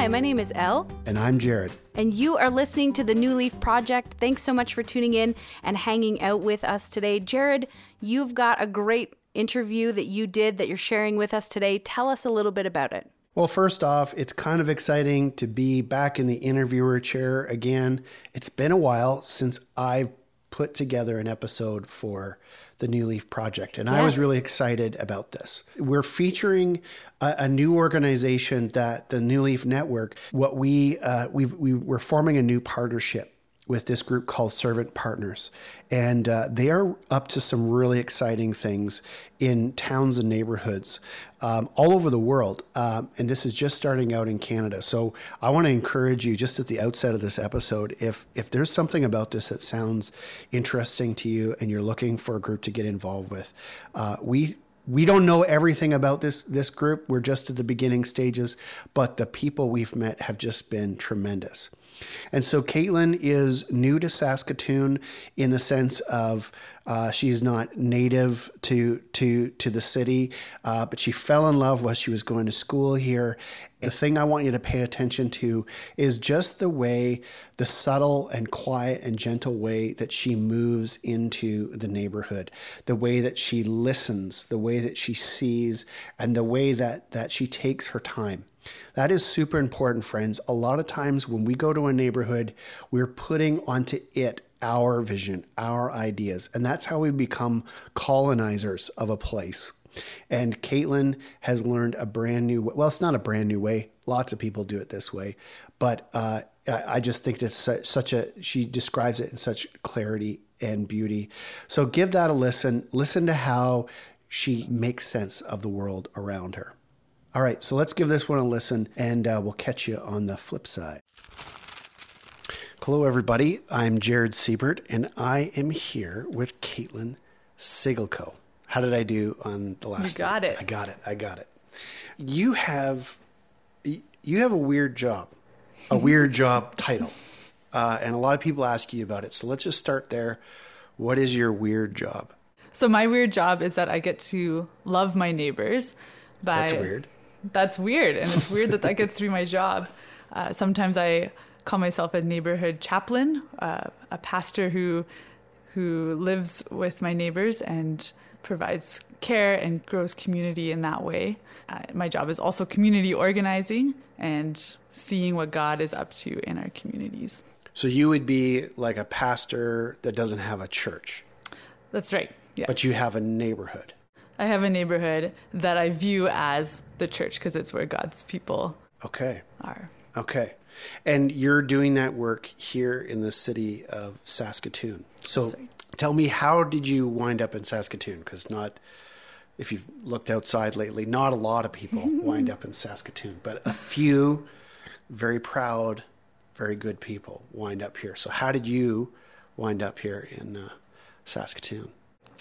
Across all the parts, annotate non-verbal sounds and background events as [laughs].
Hi, my name is Elle. And I'm Jared. And you are listening to the New Leaf Project. Thanks so much for tuning in and hanging out with us today. Jared, you've got a great interview that you did that you're sharing with us today. Tell us a little bit about it. Well, first off, it's kind of exciting to be back in the interviewer chair again. It's been a while since I've put together an episode for the New Leaf Project, and yes. I was really excited about this. We're featuring a, a, new organization that the New Leaf Network. What we uh, we we we're forming a new partnership with this group called Servant Partners. And uh, they are up to some really exciting things in towns and neighborhoods um, all over the world. Um, and this is just starting out in Canada. So I want to encourage you just at the outset of this episode if, if there's something about this that sounds interesting to you and you're looking for a group to get involved with, uh, we we don't know everything about this this group. We're just at the beginning stages, but the people we've met have just been tremendous. And so Katelyn is new to Saskatoon in the sense of uh, she's not native to to to the city, uh, but she fell in love while she was going to school here. The thing I want you to pay attention to is just the way, the subtle and quiet and gentle way that she moves into the neighborhood, the way that she listens, the way that she sees, and the way that that she takes her time. That is super important, friends. A lot of times when we go to a neighborhood, we're putting onto it our vision, our ideas. And that's how we become colonizers of a place. And Katelyn has learned a brand new well, it's not a brand new way. Lots of people do it this way. But uh, I just think that's such a, she describes it in such clarity and beauty. So give that a listen. Listen to how she makes sense of the world around her. All right, so let's give this one a listen and uh, we'll catch you on the flip side. Hello, everybody. I'm Jared Siebert and I am here with Katelyn Siggelkow. How did I do on the last? You got time? it. I got it. I got it. You have you have a weird job, a [laughs] weird job title, uh, and a lot of people ask you about it. So let's just start there. What is your weird job? So my weird job is that I get to love my neighbors. By, That's weird that's weird, and it's weird that that gets through my job. Uh, sometimes I call myself a neighborhood chaplain, uh, a pastor who who lives with my neighbors and provides care and grows community in that way. Uh, my job is also community organizing and seeing what God is up to in our communities. So you would be like a pastor that doesn't have a church. That's right. Yeah. But you have a neighborhood. I have a neighborhood that I view as the church because it's where God's people okay are. Okay. And you're doing that work here in the city of Saskatoon. So Sorry. tell me, how did you wind up in Saskatoon? Because not, if you've looked outside lately, not a lot of people [laughs] wind up in Saskatoon, but a few very proud, very good people wind up here. So how did you wind up here in uh, Saskatoon?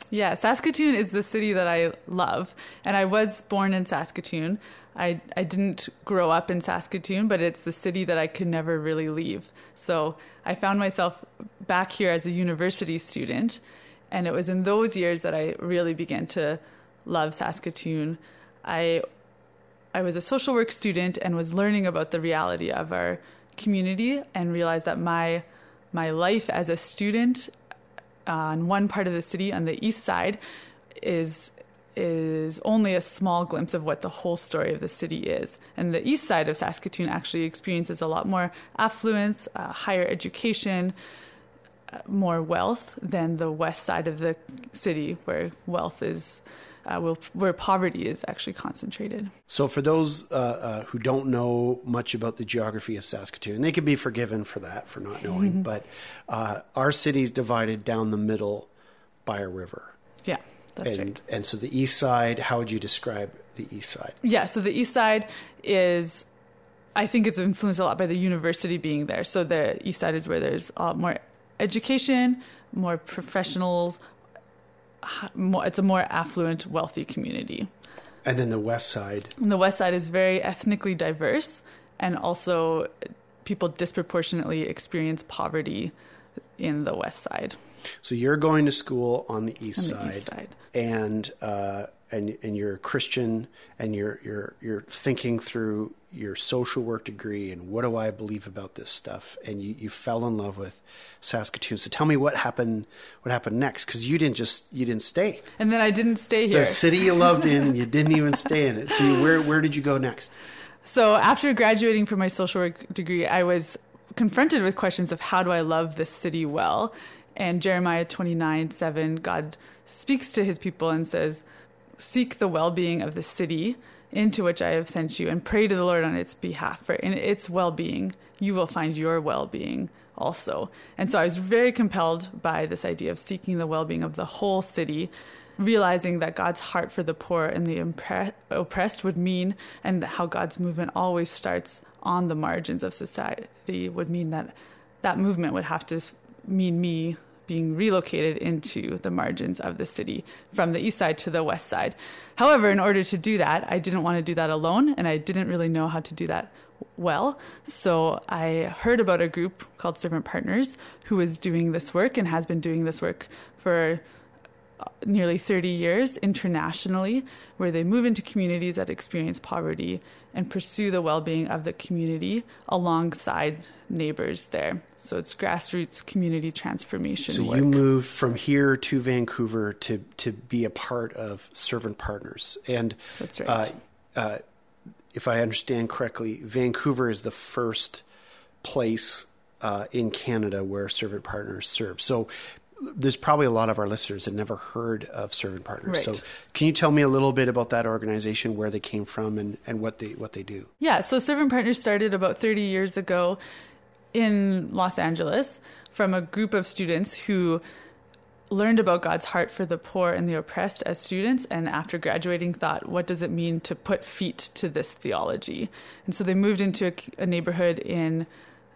Yeah, Saskatoon is the city that I love. And I was born in Saskatoon. I, I didn't grow up in Saskatoon, but it's the city that I could never really leave. So I found myself back here as a university student. And it was in those years that I really began to love Saskatoon. I, I was a social work student and was learning about the reality of our community and realized that my, my life as a student on one part of the city on the east side is is only a small glimpse of what the whole story of the city is. And the east side of Saskatoon actually experiences a lot more affluence, uh, higher education, uh, more wealth than the west side of the city, where wealth is uh, where poverty is actually concentrated. So, for those uh, uh, who don't know much about the geography of Saskatoon, they could be forgiven for that, for not knowing, mm-hmm. but uh, our city is divided down the middle by a river. Yeah, that's and, right. And so, the east side, how would you describe the east side? Yeah, so the east side is I think it's influenced a lot by the university being there. So the east side is where there's a lot more education, more professionals, more, it's a more affluent, wealthy community. And then the west side. And the west side is very ethnically diverse, and also people disproportionately experience poverty in the west side. So you're going to school on the east, on side, east side, and uh, and and you're a Christian and you're you're you're thinking through your social work degree and what do I believe about this stuff and you, you fell in love with Saskatoon. So tell me what happened what happened next because you didn't just you didn't stay. And then I didn't stay here. The city you loved in you [laughs] didn't even stay in it. So you, where where did you go next? So after graduating from my social work degree, I was confronted with questions of how do I love this city well? And Jeremiah 29 7, God speaks to his people and says, Seek the well being of the city into which I have sent you and pray to the Lord on its behalf. For in its well being, you will find your well being also. And so I was very compelled by this idea of seeking the well being of the whole city, realizing that God's heart for the poor and the oppressed would mean, and how God's movement always starts on the margins of society, would mean that that movement would have to mean me being relocated into the margins of the city from the east side to the west side. However, in order to do that, I didn't want to do that alone, and I didn't really know how to do that well. So I heard about a group called Servant Partners who was doing this work and has been doing this work for nearly 30 years internationally, where they move into communities that experience poverty and pursue the well being of the community alongside neighbors there. So it's grassroots community transformation. So work. you moved from here to Vancouver to to be a part of Servant Partners, and that's right. Uh, uh, if I understand correctly, Vancouver is the first place uh, in Canada where Servant Partners serve. So there's probably a lot of our listeners that never heard of Servant Partners. Right. So can you tell me a little bit about that organization, where they came from, and, and what they what they do? Yeah, so Servant Partners started about 30 years ago in Los Angeles from a group of students who learned about God's heart for the poor and the oppressed as students, and after graduating, thought, what does it mean to put feet to this theology? And so they moved into a, a neighborhood in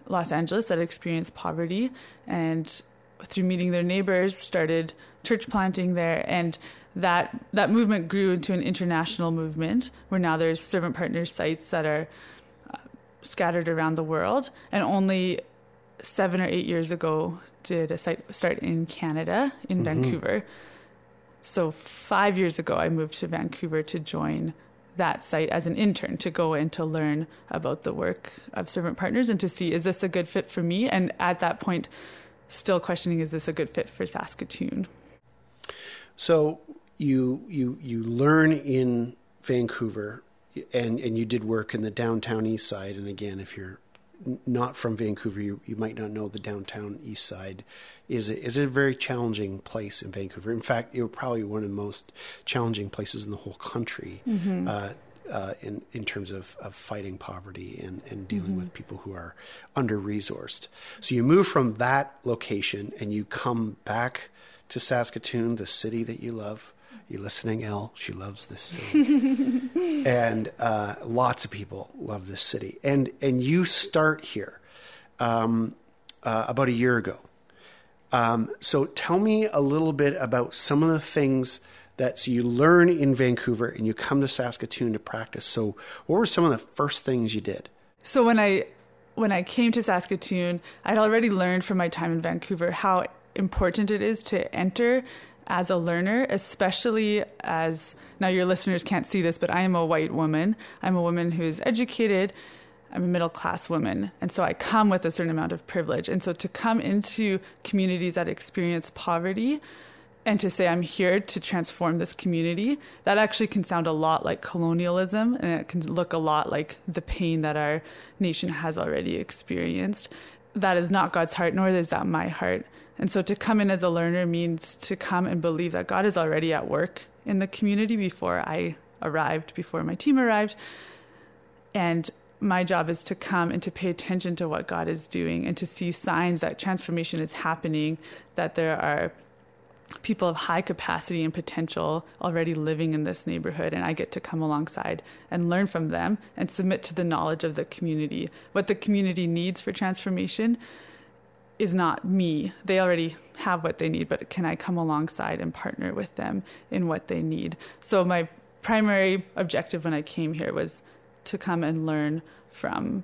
Los Angeles that experienced poverty, and through meeting their neighbors, started church planting there, and that that movement grew into an international movement where now there's servant partner sites that are scattered around the world, and only seven or eight years ago did a site start in Canada, in mm-hmm. Vancouver. So five years ago, I moved to Vancouver to join that site as an intern to go in to learn about the work of servant partners and to see is this a good fit for me and at that point still questioning is this a good fit for Saskatoon so you you you learn in Vancouver and and you did work in the downtown east side. And again, if you're not from Vancouver, you, you might not know the downtown east side is a, is a very challenging place in Vancouver. In fact, it was probably one of the most challenging places in the whole country. Mm-hmm. Uh, uh, in in terms of, of fighting poverty and, and dealing mm-hmm. with people who are under resourced. So you move from that location and you come back to Saskatoon, the city that you love, you listening, Elle? She loves this city, [laughs] and uh, lots of people love this city. And and you start here um, uh, about a year ago. Um, so tell me a little bit about some of the things that so you learn in Vancouver and you come to Saskatoon to practice. So what were some of the first things you did? So when I when I came to Saskatoon, I'd already learned from my time in Vancouver how important it is to enter as a learner, especially as now your listeners can't see this, but I am a white woman. I'm a woman who's educated. I'm a middle class woman. And so I come with a certain amount of privilege. And so to come into communities that experience poverty and to say, I'm here to transform this community, that actually can sound a lot like colonialism and it can look a lot like the pain that our nation has already experienced. That is not God's heart, nor is that my heart. And so to come in as a learner means to come and believe that God is already at work in the community before I arrived, before my team arrived. And my job is to come and to pay attention to what God is doing and to see signs that transformation is happening, that there are people of high capacity and potential already living in this neighborhood and I get to come alongside and learn from them and submit to the knowledge of the community what the community needs for transformation is not me. They already have what they need, but can I come alongside and partner with them in what they need? So my primary objective when I came here was to come and learn from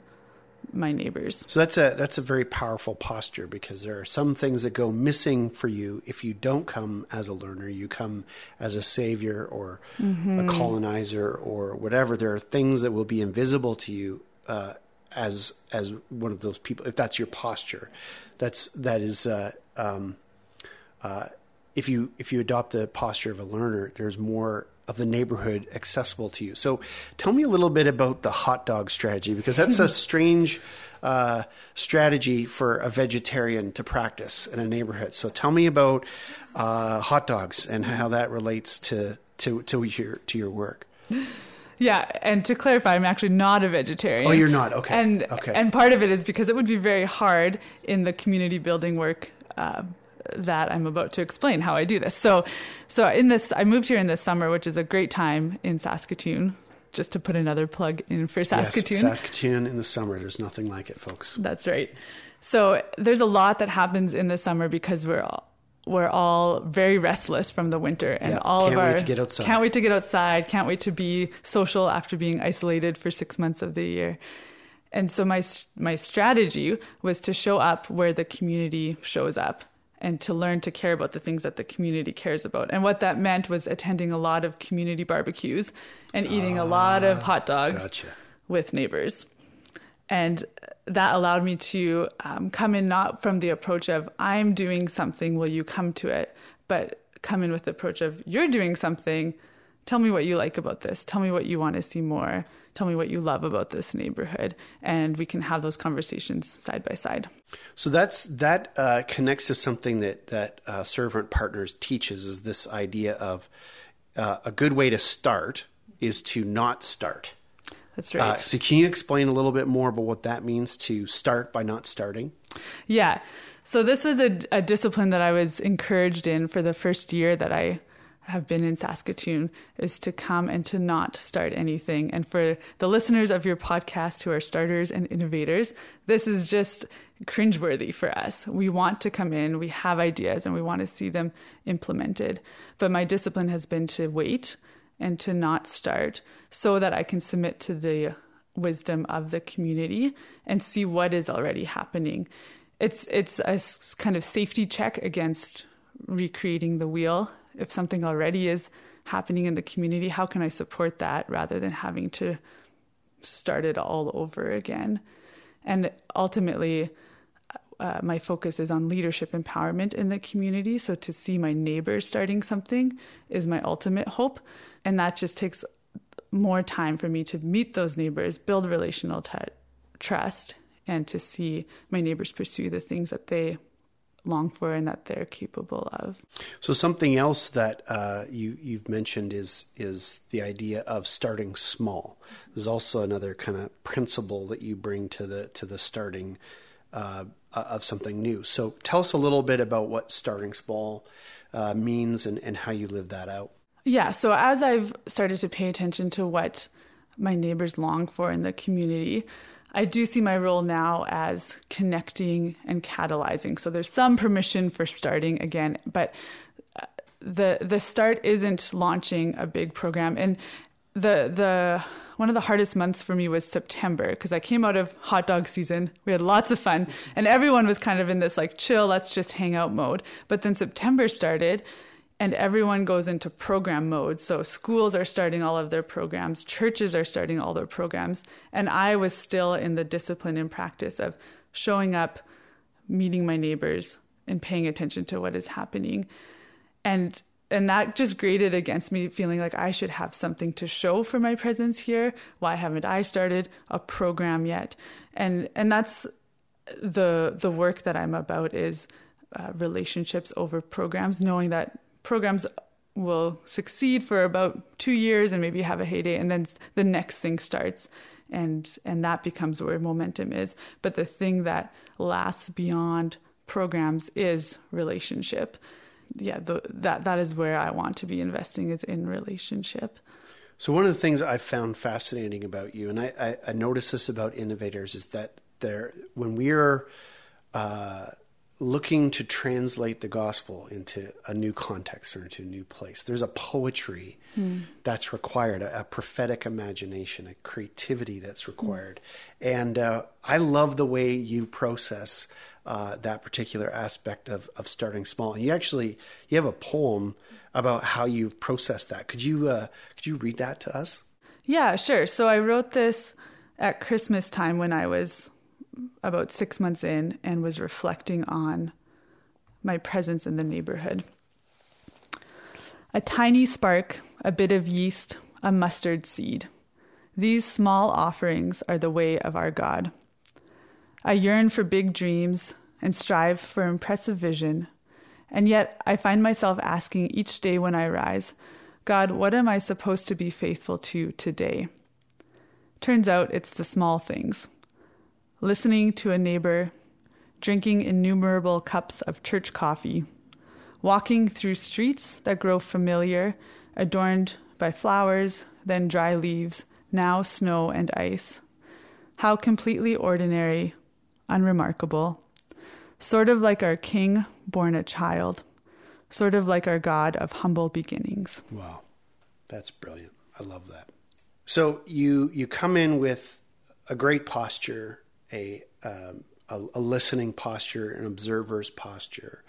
my neighbors. So that's a that's a very powerful posture because there are some things that go missing for you if you don't come as a learner. You come as a savior or mm-hmm. a colonizer or whatever. There are things that will be invisible to you uh, as as one of those people. If that's your posture, that's that is. Uh, um, uh, if you if you adopt the posture of a learner, there's more of the neighborhood accessible to you. So tell me a little bit about the hot dog strategy because that's a [laughs] strange uh, strategy for a vegetarian to practice in a neighborhood. So tell me about uh, hot dogs and how that relates to to to your to your work. Yeah, and to clarify, I'm actually not a vegetarian. Oh, you're not. Okay. And okay. and part of it is because it would be very hard in the community building work uh, that I'm about to explain how I do this. So, so in this, I moved here in the summer, which is a great time in Saskatoon. Just to put another plug in for Saskatoon. Yes, Saskatoon in the summer. There's nothing like it, folks. That's right. So there's a lot that happens in the summer because we're all, we're all very restless from the winter and yeah, all of our wait to get outside. can't wait to get outside can't wait to be social after being isolated for six months of the year and so my my strategy was to show up where the community shows up and to learn to care about the things that the community cares about. And what that meant was attending a lot of community barbecues and eating a lot of hot dogs gotcha. with neighbors. And that allowed me to um, come in not from the approach of, I'm doing something, will you come to it? But come in with the approach of, you're doing something, tell me what you like about this, tell me what you want to see more tell me what you love about this neighborhood and we can have those conversations side by side. So that's that uh, connects to something that that uh, servant partners teaches is this idea of uh, a good way to start is to not start. That's right. uh, so can you explain a little bit more about what that means to start by not starting? Yeah. So this was a, a discipline that i was encouraged in for the first year that i have been in Saskatoon is to come and to not start anything. And for the listeners of your podcast who are starters and innovators, this is just cringeworthy for us. We want to come in, we have ideas, and we want to see them implemented. But my discipline has been to wait and to not start so that I can submit to the wisdom of the community and see what is already happening. It's it's a kind of safety check against recreating the wheel if something already is happening in the community, how can I support that rather than having to start it all over again? And ultimately, uh, my focus is on leadership empowerment in the community. So to see my neighbors starting something is my ultimate hope. And that just takes more time for me to meet those neighbors, build relational t- trust, and to see my neighbors pursue the things that they long for and that they're capable of. So something else that uh, you you've mentioned is is the idea of starting small. There's also another kind of principle that you bring to the to the starting uh, of something new. So tell us a little bit about what starting small uh, means and, and how you live that out. Yeah. So as I've started to pay attention to what my neighbors long for in the community, I do see my role now as connecting and catalyzing. So there's some permission for starting again, but uh, the the start isn't launching a big program. And the the one of the hardest months for me was September because I came out of hot dog season. We had lots of fun, and everyone was kind of in this like chill, let's just hang out mode. But then September started and everyone goes into program mode. So schools are starting all of their programs, churches are starting all their programs, and I was still in the discipline and practice of showing up, meeting my neighbors, and paying attention to what is happening. And and that just grated against me feeling like I should have something to show for my presence here. Why haven't I started a program yet? And and that's the the work that I'm about is uh, relationships over programs, knowing that programs will succeed for about two years and maybe have a heyday and then the next thing starts and and that becomes where momentum is. But the thing that lasts beyond programs is relationship. Yeah the, that that is where i want to be investing is in relationship. So one of the things i found fascinating about you and i i, I notice this about innovators is that they're when we're uh, looking to translate the gospel into a new context or into a new place. There's a poetry mm. that's required, a, a, prophetic imagination, a creativity that's required. Mm. And uh, I love the way you process uh, that particular aspect of, of starting small. And you actually you have a poem about how you've processed that. Could you uh, could you read that to us? Yeah, sure. So I wrote this at Christmas time when I was about six months in and was reflecting on my presence in the neighborhood. A tiny spark, a bit of yeast, a mustard seed. These small offerings are the way of our God. I yearn for big dreams and strive for impressive vision, and yet I find myself asking each day when I rise, God, what am I supposed to be faithful to today? Turns out it's the small things listening to a neighbor, drinking innumerable cups of church coffee, walking through streets that grow familiar, adorned by flowers, then dry leaves, now snow and ice. How completely ordinary, unremarkable. Sort of like our king born a child, sort of like our God of humble beginnings. Wow. That's brilliant. I love that. So you you come in with a great posture a, um, a, a, listening posture, an observer's posture.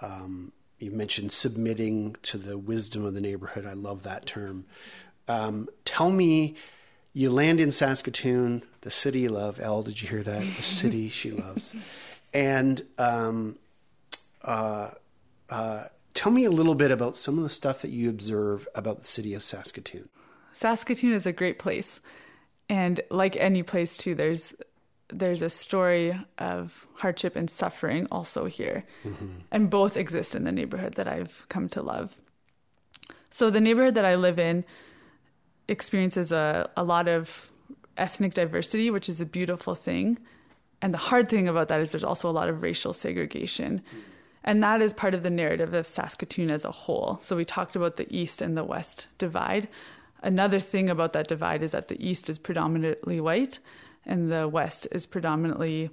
Um, you mentioned submitting to the wisdom of the neighborhood. I love that term. Um, tell me, you land in Saskatoon, the city you love. Elle, did you hear that? The city [laughs] she loves. And um, uh, uh, tell me a little bit about some of the stuff that you observe about the city of Saskatoon. Saskatoon is a great place. And like any place, too, there's there's a story of hardship and suffering also here. Mm-hmm. And both exist in the neighborhood that I've come to love. So the neighborhood that I live in experiences a, a lot of ethnic diversity, which is a beautiful thing. And the hard thing about that is there's also a lot of racial segregation. And that is part of the narrative of Saskatoon as a whole. So we talked about the East and the West divide. Another thing about that divide is that the East is predominantly white and the West is predominantly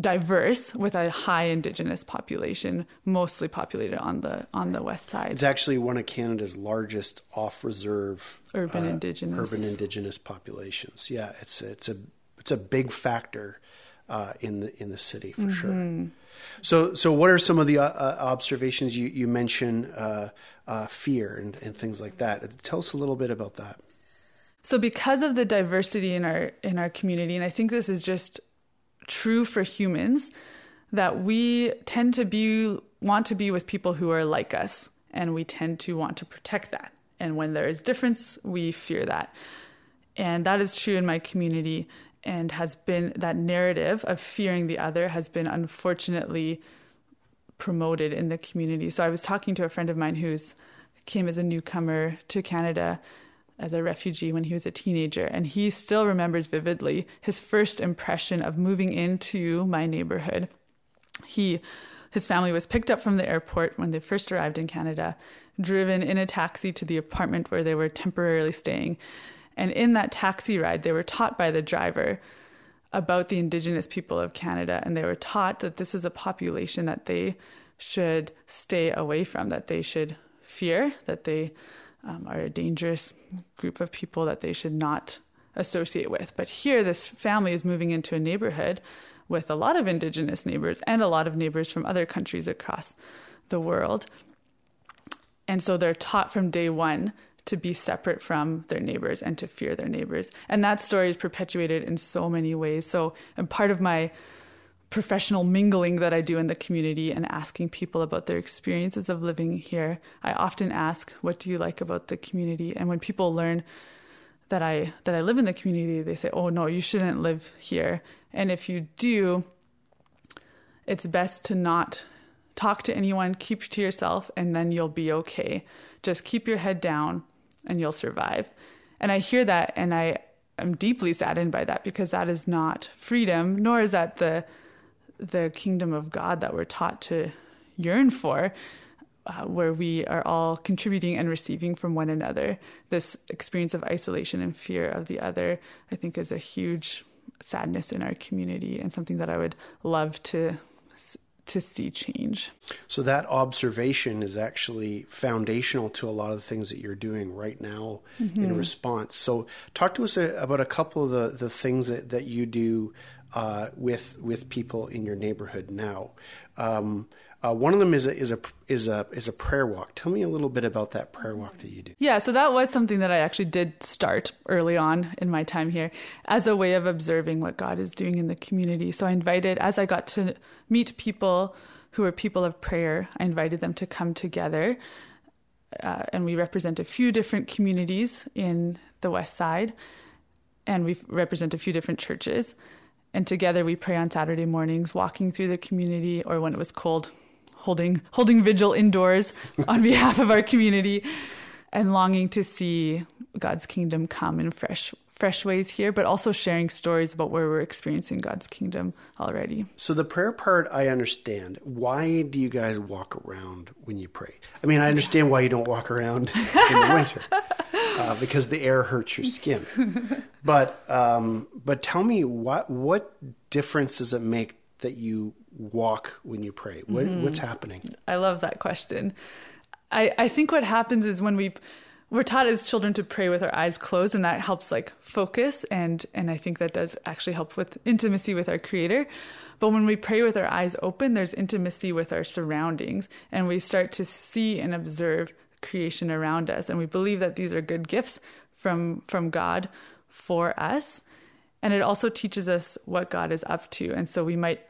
diverse with a high indigenous population mostly populated on the on the west side. It's actually one of canada's largest off reserve urban uh, indigenous. urban indigenous populations. Yeah it's it's a it's a big factor uh, in the in the city for mm-hmm. sure so so what are some of the uh, uh observations you you mentioned uh, uh, fear and, and things like that? Tell us a little bit about that so because of the diversity in our in our community, and I think this is just true for humans, that we tend to be want to be with people who are like us, and we tend to want to protect that. And when there is difference, we fear that. And that is true in my community and has been that narrative of fearing the other has been unfortunately promoted in the community. So I was talking to a friend of mine who's came as a newcomer to Canada as a refugee when he was a teenager, and he still remembers vividly his first impression of moving into my neighborhood. He his family was picked up from the airport when they first arrived in Canada, driven in a taxi to the apartment where they were temporarily staying. And in that taxi ride, they were taught by the driver about the Indigenous people of Canada, and they were taught that this is a population that they should stay away from, that they should fear, that they um, are a dangerous group of people that they should not associate with. But here, this family is moving into a neighborhood with a lot of indigenous neighbors and a lot of neighbors from other countries across the world. And so they're taught from day one to be separate from their neighbors and to fear their neighbors. And that story is perpetuated in so many ways. So, and part of my professional mingling that I do in the community and asking people about their experiences of living here. I often ask, "What do you like about the community?" And when people learn that I that I live in the community, they say, "Oh no, you shouldn't live here." And if you do, it's best to not talk to anyone, keep to yourself, and then you'll be okay. Just keep your head down and you'll survive. And I hear that and I am deeply saddened by that because that is not freedom, nor is that the the kingdom of God that we're taught to yearn for, uh, where we are all contributing and receiving from one another. This experience of isolation and fear of the other, I think, is a huge sadness in our community and something that I would love to to see change. So that observation is actually foundational to a lot of the things that you're doing right now mm-hmm. in response. So talk to us about a couple of the, the things that, that you do uh, with with people in your neighborhood now. Um, uh, one of them is a, is a is a is a prayer walk. Tell me a little bit about that prayer walk that you do. Yeah, so that was something that I actually did start early on in my time here as a way of observing what God is doing in the community. So I invited as I got to meet people who are people of prayer, I invited them to come together, uh, and we represent a few different communities in the West Side, and we represent a few different churches. And together we pray on Saturday mornings, walking through the community, or when it was cold, holding holding vigil indoors [laughs] on behalf of our community and longing to see God's kingdom come in fresh fresh ways here, but also sharing stories about where we're experiencing God's kingdom already. So the prayer part I understand. Why do you guys walk around when you pray? I mean, I understand why you don't walk around in the winter. [laughs] Uh, because the air hurts your skin. [laughs] but um, but tell me what what difference does it make that you walk when you pray? What, mm-hmm. What's happening? I love that question. I, I think what happens is when we we're taught as children to pray with our eyes closed and that helps like focus and and I think that does actually help with intimacy with our creator. But when we pray with our eyes open, there's intimacy with our surroundings and we start to see and observe creation around us and we believe that these are good gifts from from God for us. And it also teaches us what God is up to. And so we might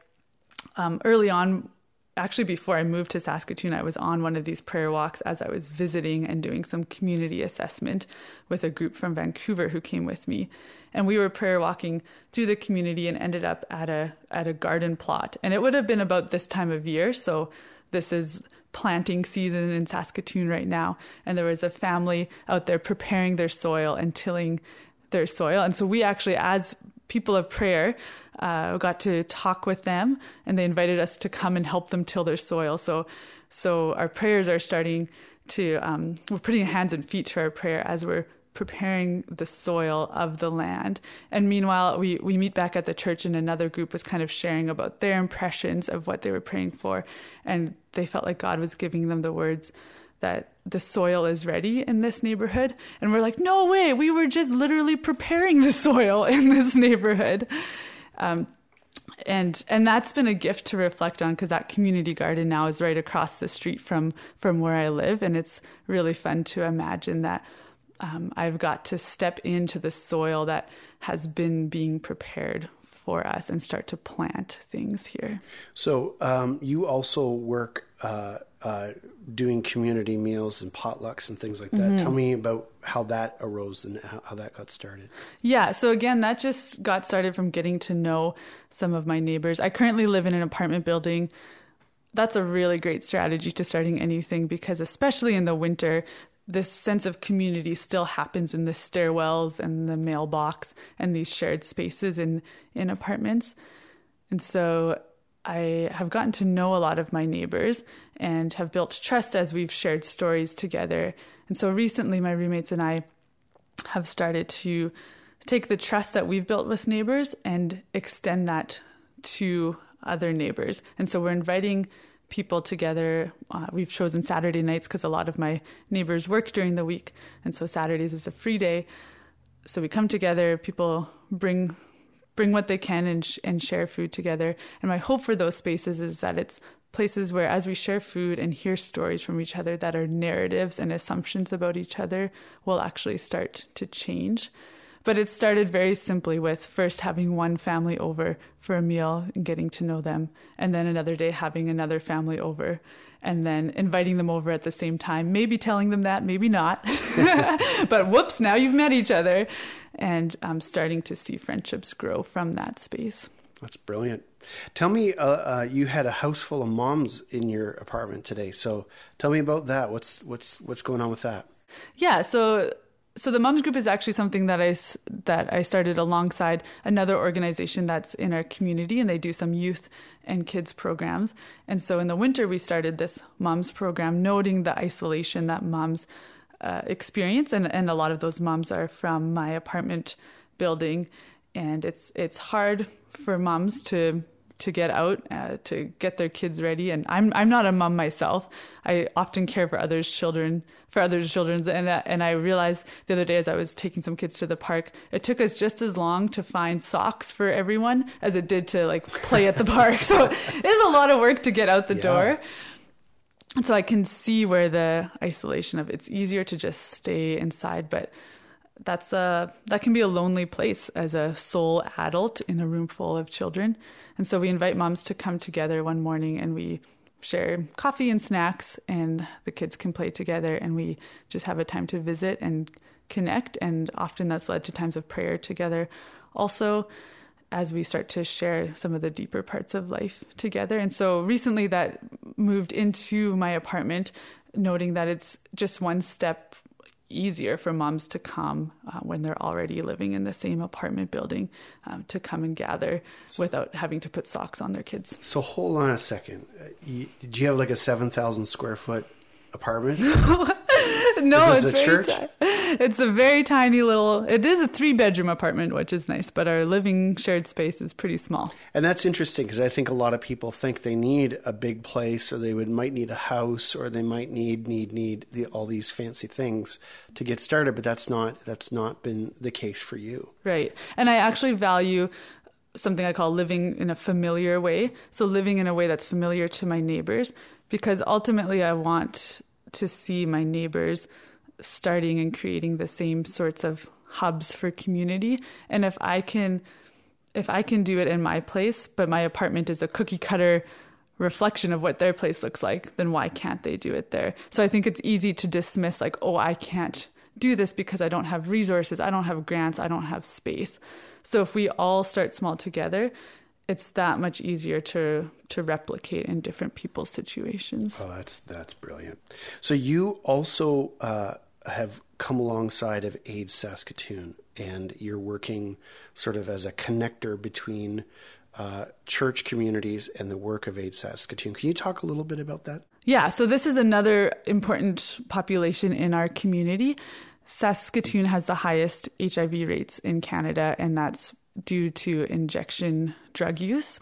um, early on, actually before I moved to Saskatoon, I was on one of these prayer walks as I was visiting and doing some community assessment with a group from Vancouver who came with me. And we were prayer walking through the community and ended up at a at a garden plot. And it would have been about this time of year, so this is planting season in Saskatoon right now. And there was a family out there preparing their soil and tilling their soil. And so we actually, as people of prayer, uh, got to talk with them, and they invited us to come and help them till their soil. So, so our prayers are starting to um, we're putting hands and feet to our prayer as we're preparing the soil of the land. And meanwhile, we, we meet back at the church, and another group was kind of sharing about their impressions of what they were praying for. And they felt like God was giving them the words that the soil is ready in this neighborhood. And we're like, no way, we were just literally preparing the [laughs] soil in this neighborhood. Um, and and that's been a gift to reflect on because that community garden now is right across the street from from where I live, and it's really fun to imagine that um, I've got to step into the soil that has been being prepared for us and start to plant things here. So um, you also work uh, uh, doing community meals and potlucks and things like that. Mm-hmm. Tell me about how that arose and how, how, that got started. Yeah, so again, that just got started from getting to know some of my neighbors. I currently live in an apartment building. That's a really great strategy to starting anything because, especially in the winter, this sense of community still happens in the stairwells and the mailbox and these shared spaces in, in apartments. And so I have gotten to know a lot of my neighbors and have built trust as we've shared stories together. And so recently, my roommates and I have started to take the trust that we've built with neighbors and extend that to other neighbors. And so we're inviting people together. Uh, we've chosen Saturday nights because a lot of my neighbors work during the week. And so Saturdays is a free day. So we come together, people bring bring what they can and, sh- and share food together. And my hope for those spaces is that it's places where as we share food and hear stories from each other that are narratives and assumptions about each other will actually start to change. But it started very simply with first having one family over for a meal and getting to know them, and then another day having another family over, and then inviting them over at the same time, maybe telling them that, maybe not. [laughs] but whoops, now you've met each other and I'm starting to see friendships grow from that space. That's brilliant. Tell me, uh, uh, you had a house full of moms in your apartment today. So tell me about that. What's what's what's going on with that? Yeah. So so the moms group is actually something that I that I started alongside another organization that's in our community, and they do some youth and kids programs. And so in the winter, we started this moms program, noting the isolation that moms uh, experience, and, and a lot of those moms are from my apartment building, and it's it's hard for moms to to get out uh, to get their kids ready. And I'm I'm not a mom myself. I often care for others' children for others' children. And uh, and I realized the other day as I was taking some kids to the park, it took us just as long to find socks for everyone as it did to like play at the park. [laughs] So it's a lot of work to get out the yeah. door. And so I can see where the isolation of it's easier to just stay inside, but that's a that can be a lonely place as a sole adult in a room full of children. And so we invite moms to come together one morning and we share coffee and snacks and the kids can play together and we just have a time to visit and connect and often that's led to times of prayer together. Also, as we start to share some of the deeper parts of life together. And so recently that moved into my apartment, noting that it's just one step easier for moms to come uh, when they're already living in the same apartment building um, to come and gather without having to put socks on their kids. So hold on a second. Uh, you, did you have like a 7,000 square foot apartment? [laughs] [laughs] no, it's a church. Ti- it's a very tiny little. It is a three bedroom apartment, which is nice, but our living shared space is pretty small. And that's interesting because I think a lot of people think they need a big place, or they would might need a house, or they might need need need the, all these fancy things to get started. But that's not that's not been the case for you, right? And I actually value something I call living in a familiar way. So living in a way that's familiar to my neighbors, because ultimately I want to see my neighbors starting and creating the same sorts of hubs for community. And if I can if I can do it in my place, but my apartment is a cookie cutter reflection of what their place looks like, then why can't they do it there? So I think it's easy to dismiss like, oh, I can't do this because I don't have resources, I don't have grants, I don't have space. So if we all start small together, it's that much easier to to replicate in different people's situations. Oh, that's that's brilliant. So you also uh, have come alongside of AIDS Saskatoon, and you're working sort of as a connector between uh, church communities and the work of AIDS Saskatoon. Can you talk a little bit about that? Yeah. So this is another important population in our community. Saskatoon has the highest HIV rates in Canada, and that's due to injection drug use.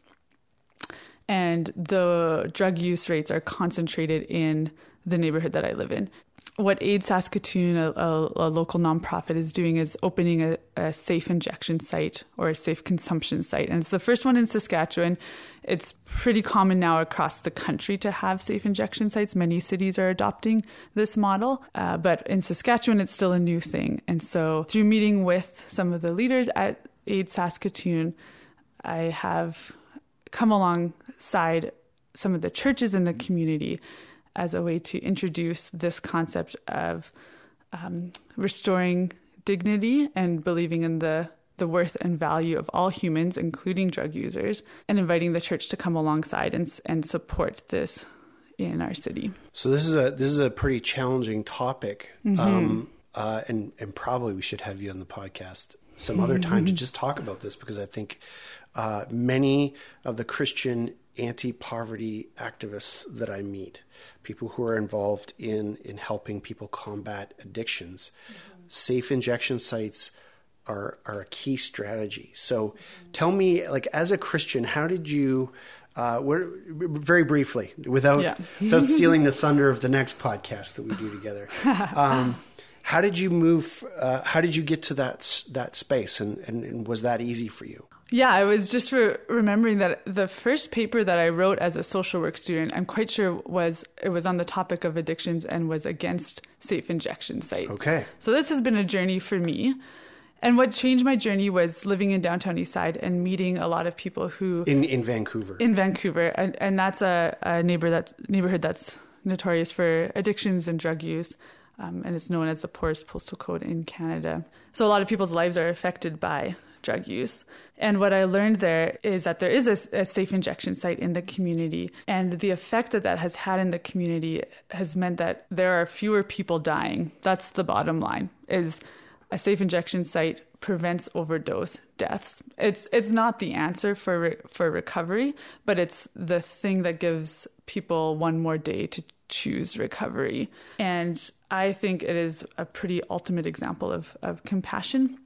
And the drug use rates are concentrated in the neighborhood that I live in. What AIDS Saskatoon, a, a, a local nonprofit, is doing is opening a, a, safe injection site or a safe consumption site. And it's the first one in Saskatchewan. It's pretty common now across the country to have safe injection sites. Many cities are adopting this model. Uh, but in Saskatchewan, it's still a new thing. And so, through meeting with some of the leaders at AIDS Saskatoon, I have come alongside some of the churches in the community as a way to introduce this concept of um, restoring dignity and believing in the the worth and value of all humans, including drug users, and inviting the church to come alongside and and support this in our city. So this is a this is a pretty challenging topic, mm-hmm. um, uh, and and probably we should have you on the podcast some other time to just talk about this because I think uh, many of the Christian anti-poverty activists that I meet, people who are involved in in helping people combat addictions, mm-hmm. safe injection sites are are a key strategy. So, mm-hmm. tell me, like as a Christian, how did you? Uh, very briefly, without yeah. without [laughs] stealing the thunder of the next podcast that we do together. [laughs] Um, how did you move? Uh, how did you get to that that space, and, and, and was that easy for you? Yeah, I was just re- remembering that the first paper that I wrote as a social work student, I'm quite sure was it was on the topic of addictions and was against safe injection sites. Okay. So this has been a journey for me. And what changed my journey was living in downtown Eastside and meeting a lot of people who in in Vancouver. In Vancouver, and and that's a, a neighbor that's neighborhood that's notorious for addictions and drug use um, and it's known as the poorest postal code in Canada. So a lot of people's lives are affected by drug use. And what I learned there is that there is a, a, safe injection site in the community. And the effect that that has had in the community has meant that there are fewer people dying. That's the bottom line is a safe injection site prevents overdose deaths. It's it's not the answer for re, for recovery, but it's the thing that gives people one more day to choose recovery. And I think it is a pretty ultimate example of, of compassion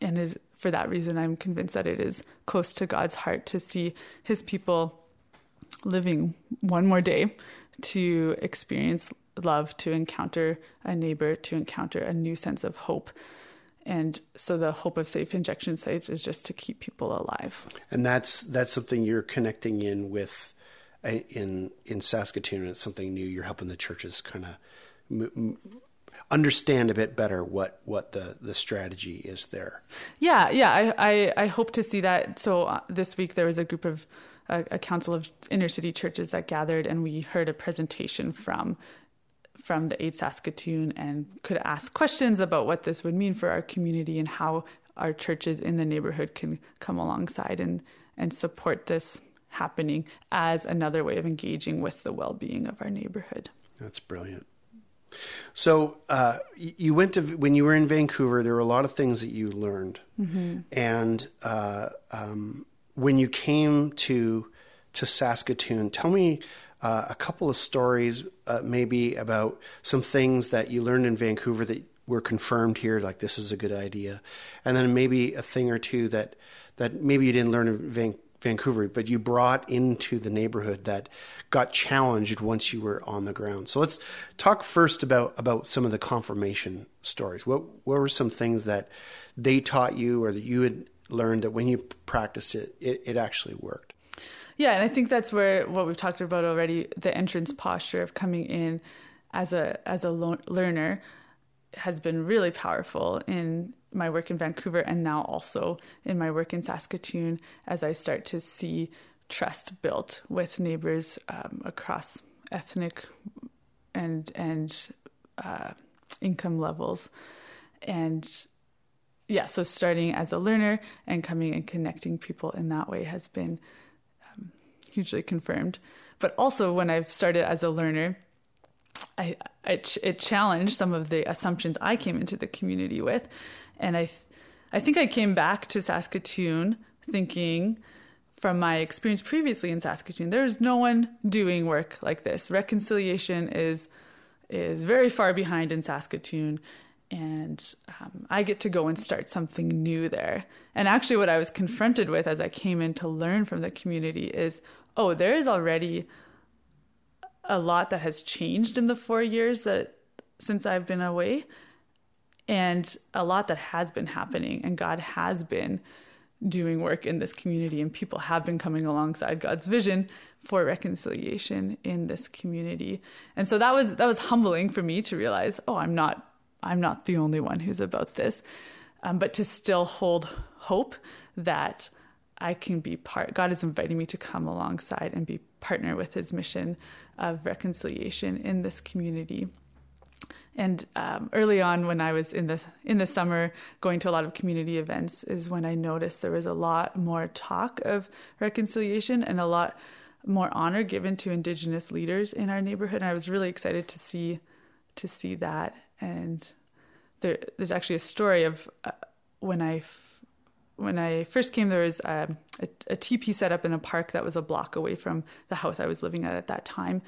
and is for that reason, I'm convinced that it is close to God's heart to see his people living one more day to experience love, to encounter a neighbor, to encounter a new sense of hope. And so the hope of safe injection sites is just to keep people alive. And that's that's something you're connecting in with in in Saskatoon. And it's something new. You're helping the churches kind of m- m- understand a bit better what what the the strategy is there. Yeah, yeah. I I, I hope to see that. So uh, this week there was a group of a, council of inner city churches that gathered, and we heard a presentation from from the Aid Saskatoon and could ask questions about what this would mean for our community and how our churches in the neighborhood can come alongside and and support this happening as another way of engaging with the well-being of our neighborhood. That's brilliant. So uh, you went to when you were in Vancouver. There were a lot of things that you learned, mm-hmm. and uh, um, when you came to to Saskatoon, tell me uh, a couple of stories, uh, maybe about some things that you learned in Vancouver that were confirmed here, like this is a good idea, and then maybe a thing or two that that maybe you didn't learn in Vancouver Vancouver, but you brought into the neighborhood that got challenged once you were on the ground. So let's talk first about about some of the confirmation stories. What what were some things that they taught you or that you had learned that when you practiced it, it, it actually worked? Yeah, and I think that's where what we've talked about already, the entrance posture of coming in as a as a learner has been really powerful in my work in Vancouver and now also in my work in Saskatoon as I start to see trust built with neighbors um, across ethnic and and uh, income levels. And yeah so starting as a learner and coming and connecting people in that way has been um, hugely confirmed. But also when I've started as a learner I, it challenged some of the assumptions I came into the community with and I, th- I think I came back to Saskatoon thinking, from my experience previously in Saskatoon, there's no one doing work like this. Reconciliation is is very far behind in Saskatoon, and um, I get to go and start something new there. And actually, what I was confronted with as I came in to learn from the community is, oh, there is already a lot that has changed in the four years that since I've been away and a lot that has been happening and god has been doing work in this community and people have been coming alongside god's vision for reconciliation in this community. And so that was that was humbling for me to realize oh i'm not i'm not the only one who's about this. Um, but to still hold hope that i can be part god is inviting me to come alongside and be partner with his mission of reconciliation in this community and um, early on, when I was in the in the summer going to a lot of community events, is when I noticed there was a lot more talk of reconciliation and a lot more honor given to Indigenous leaders in our neighborhood. And I was really excited to see to see that. And there, there's actually a story of uh, when I f- when I first came, there was um, a, a, a teepee set up in a park that was a block away from the house I was living at at that time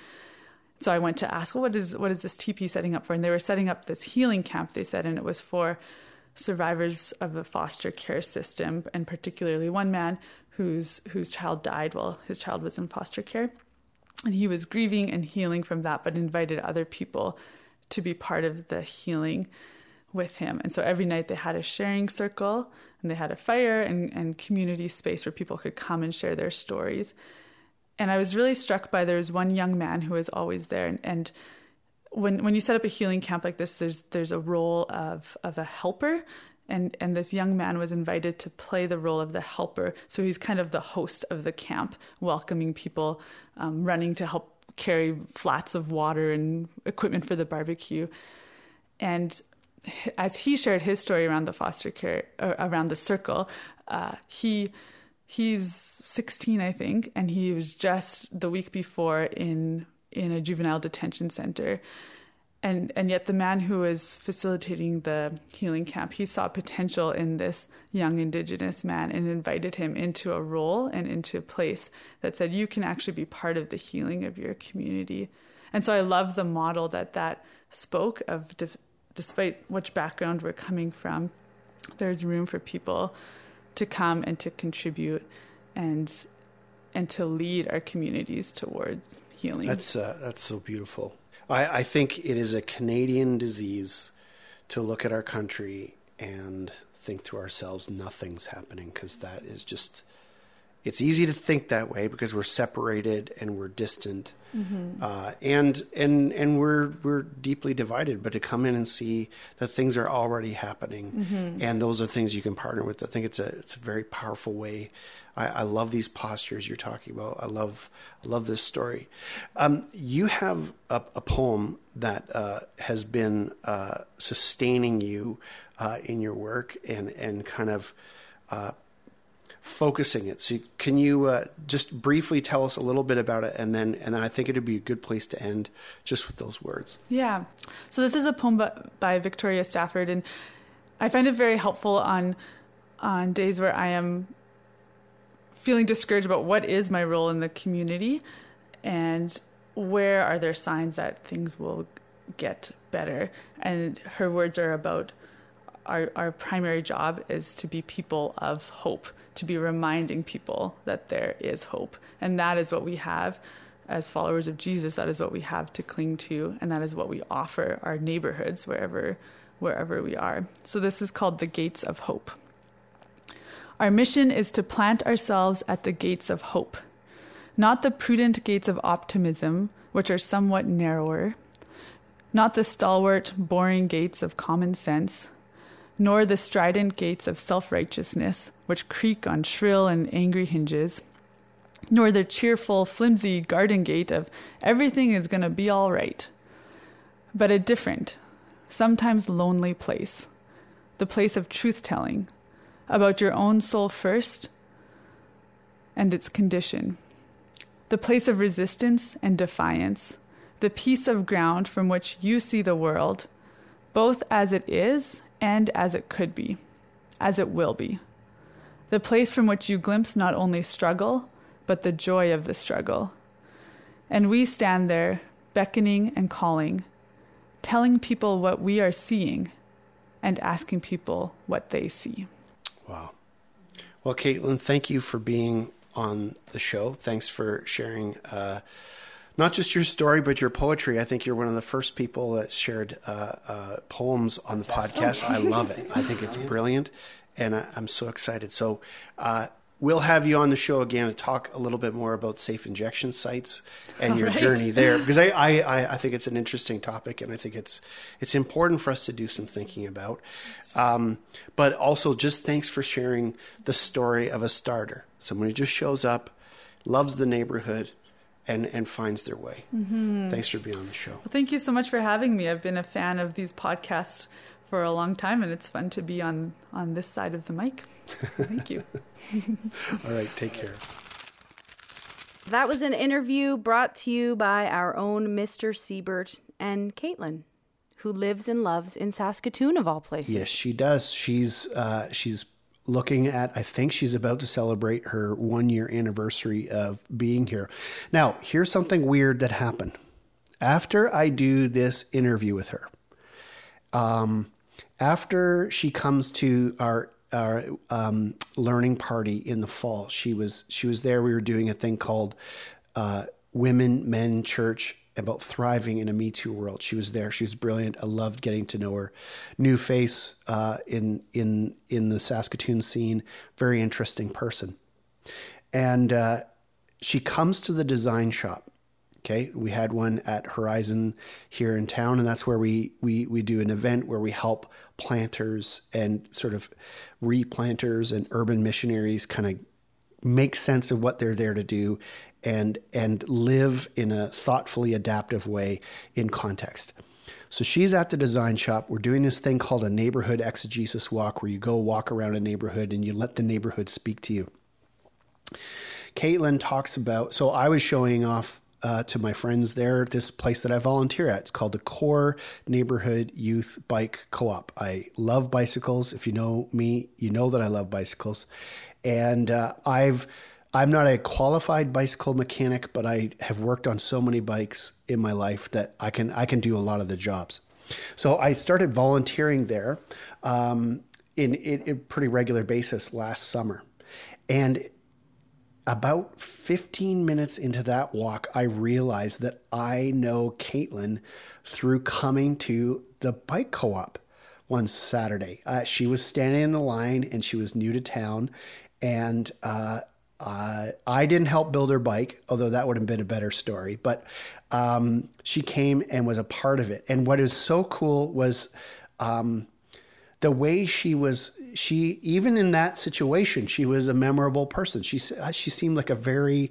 so I went to ask, well, what is what is this teepee setting up for? And they were setting up this healing camp. They said, and it was for survivors of the foster care system, and particularly one man whose whose child died while his child was in foster care, and he was grieving and healing from that, but invited other people to be part of the healing with him. And so every night they had a sharing circle and they had a fire and, and community space where people could come and share their stories. And I was really struck by there was one young man who was always there. And, and when when you set up a healing camp like this, there's there's a role of of a helper. And, and this young man was invited to play the role of the helper. So he's kind of the host of the camp, welcoming people, um, running to help carry flats of water and equipment for the barbecue. And as he shared his story around the foster care, around the circle, uh, he he's 16 i think and he was just the week before in in a juvenile detention center. And and yet the man who was facilitating the healing camp he saw potential in this young indigenous man and invited him into a role and into a place that said you can actually be part of the healing of your community. And so i love the model that that spoke of despite which background we're coming from there's room for people to come and to contribute and and to lead our communities towards healing. That's uh, that's so beautiful. I, I think it is a Canadian disease to look at our country and think to ourselves nothing's happening because that is just it's easy to think that way because we're separated and we're distant mm-hmm. uh, and and and we're we're deeply divided but to come in and see that things are already happening mm-hmm. and those are things you can partner with i think it's a it's a very powerful way I, I love these postures you're talking about i love i love this story um, you have a, a poem that uh, has been uh, sustaining you uh, in your work and and kind of uh, focusing it. So can you uh, just briefly tell us a little bit about it, and then and then I think it'd be a good place to end just with those words. Yeah. So this is a poem by Victoria Safford, and I find it very helpful on on days where I am feeling discouraged about what is my role in the community, and where are there signs that things will get better. And her words are about our, our primary job is to be people of hope, to be reminding people that there is hope. And that is what we have as followers of Jesus. That is what we have to cling to, and that is what we offer our neighborhoods wherever, wherever we are. So this is called the gates of hope. Our mission is to plant ourselves at the gates of hope, not the prudent gates of optimism, which are somewhat narrower, not the stalwart, boring gates of common sense, nor the strident gates of self righteousness, which creak on shrill and angry hinges, nor the cheerful, flimsy garden gate of everything is going to be all right, but a different, sometimes lonely place, the place of truth telling about your own soul first and its condition, the place of resistance and defiance, the piece of ground from which you see the world, both as it is and as it could be, as it will be. The place from which you glimpse not only struggle, but the joy of the struggle. And we stand there, beckoning and calling, telling people what we are seeing, and asking people what they see. Wow. Well, Katelyn, thank you for being on the show. Thanks for sharing. Uh, not just your story, but your poetry. I think you're one of the first people that shared uh, uh, poems on the podcast. I love it. I think it's brilliant, and I, am so excited. So uh, we'll have you on the show again to talk a little bit more about safe injection sites and your right. journey there, because I, I, I think it's an interesting topic, and I think it's it's important for us to do some thinking about. Um, but also, just thanks for sharing the story of a starter, someone who just shows up, loves the neighborhood and and finds their way. Mm-hmm. Thanks for being on the show. Well, thank you so much for having me. I've been a fan of these podcasts for a long time, and it's fun to be on on this side of the mic. Thank you. [laughs] All right, take care. That was an interview brought to you by our own Mr. Siebert and Katelyn, who lives and loves in Saskatoon of all places. Yes, she does. She's uh, she's looking at, I think she's about to celebrate her one year anniversary of being here. Now, here's something weird that happened. After I do this interview with her, um, after she comes to our our um, learning party in the fall, she was she was there. We were doing a thing called uh, Women Men Church about thriving in a Me Too world. She was there. She was brilliant. I loved getting to know her. New face uh, in in in the Saskatoon scene. Very interesting person. And uh, she comes to the design shop. Okay, we had one at Horizon here in town, and that's where we we we do an event where we help planters and sort of replanters and urban missionaries kind of make sense of what they're there to do and and live in a thoughtfully adaptive way in context. So she's at the design shop. We're doing this thing called a neighborhood exegesis walk where you go walk around a neighborhood and you let the neighborhood speak to you. Katelyn talks about, so I was showing off uh, to my friends there this place that I volunteer at. It's called the Core Neighborhood Youth Bike Co op. I love bicycles. If you know me, you know that I love bicycles. And uh, I've I'm not a qualified bicycle mechanic, but I have worked on so many bikes in my life that I can I can do a lot of the jobs. So I started volunteering there, um, in, in pretty regular basis last summer. And about 15 minutes into that walk, I realized that I know Katelyn through coming to the bike co op one Saturday. Uh, she was standing in the line and she was new to town. And uh, uh, I didn't help build her bike, although that would have been a better story. But um, she came and was a part of it. And what is so cool was um, the way she was she even in that situation she was a memorable person she she seemed like a very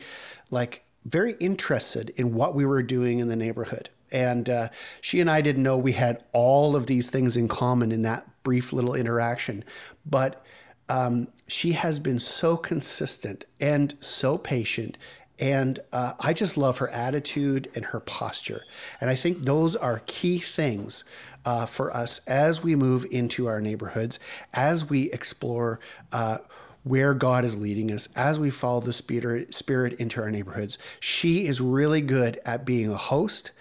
like very interested in what we were doing in the neighborhood and uh, she and i didn't know we had all of these things in common in that brief little interaction but um, she has been so consistent and so patient and uh, I just love her attitude and her posture. And I think those are key things uh, for us as we move into our neighborhoods, as we explore. Uh, where God is leading us as we follow the spirit, into our neighborhoods. She is really good at being a host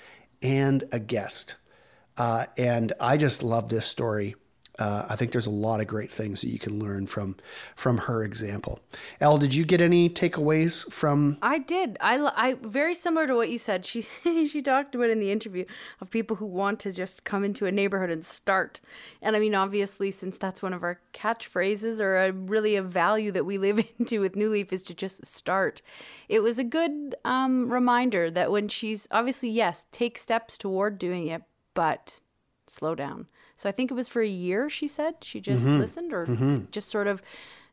and a guest. Uh, and I just love this story uh, I think there's a lot of great things that you can learn from from her example. Elle, did you get any takeaways from? I did. I, I very similar to what you said. She [laughs] she talked about in the interview of people who want to just come into a neighborhood and start. And I mean, obviously, since that's one of our catchphrases or a, really a value that we live [laughs] into with New Leaf is to just start. It was a good um, reminder that when she's obviously yes, take steps toward doing it, but slow down so I think it was for a year, she said. She just mm-hmm. listened or mm-hmm. just sort of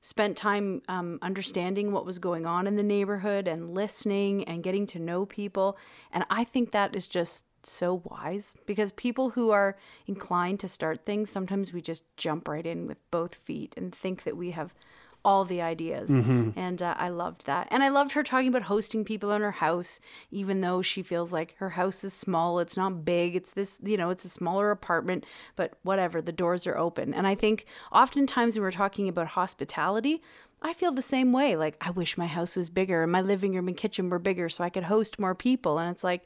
spent time um, understanding what was going on in the neighborhood and listening and getting to know people. And I think that is just so wise because people who are inclined to start things, sometimes we just jump right in with both feet and think that we have all the ideas. Mm-hmm. And uh, I loved that. And I loved her talking about hosting people in her house, even though she feels like her house is small. It's not big. It's this, you know, it's a smaller apartment, but whatever, the doors are open. And I think oftentimes when we're talking about hospitality, I feel the same way. Like, I wish my house was bigger and my living room and kitchen were bigger so I could host more people. And it's like,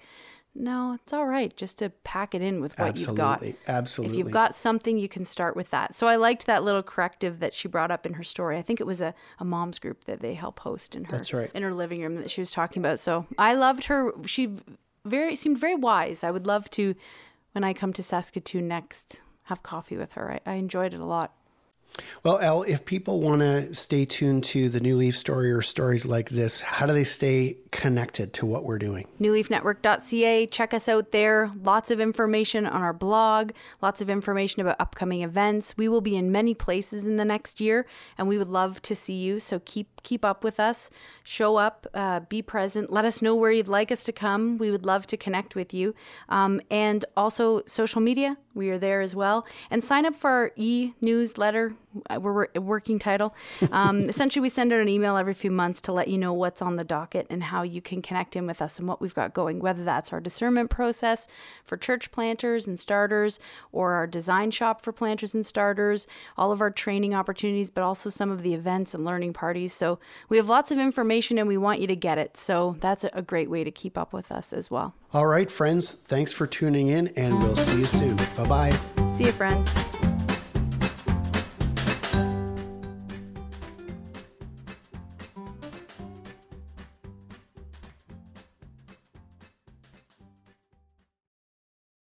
no, it's all right just to pack it in with what Absolutely. you've got. Absolutely. If you've got something, you can start with that. So I liked that little corrective that she brought up in her story. I think it was a, a mom's group that they help host in her That's right. in her living room that she was talking about. So I loved her. She very seemed very wise. I would love to when I come to Saskatoon next have coffee with her. I, I enjoyed it a lot. Well, Elle, if people want to stay tuned to the New Leaf story or stories like this, how do they stay connected to what we're doing? NewLeafNetwork.ca. Check us out there. Lots of information on our blog, lots of information about upcoming events. We will be in many places in the next year, and we would love to see you. So keep keep up with us. Show up, uh, be present. Let us know where you'd like us to come. We would love to connect with you. Um, and also social media. We are there as well. And sign up for our e newsletter. Uh, we're working title. Um, [laughs] essentially, we send out an email every few months to let you know what's on the docket and how you can connect in with us and what we've got going, whether that's our discernment process for church planters and starters or our design shop for planters and starters, all of our training opportunities, but also some of the events and learning parties. So we have lots of information and we want you to get it. So that's a great way to keep up with us as well. All right, friends, thanks for tuning in and we'll see you soon. Bye bye. See you, friends.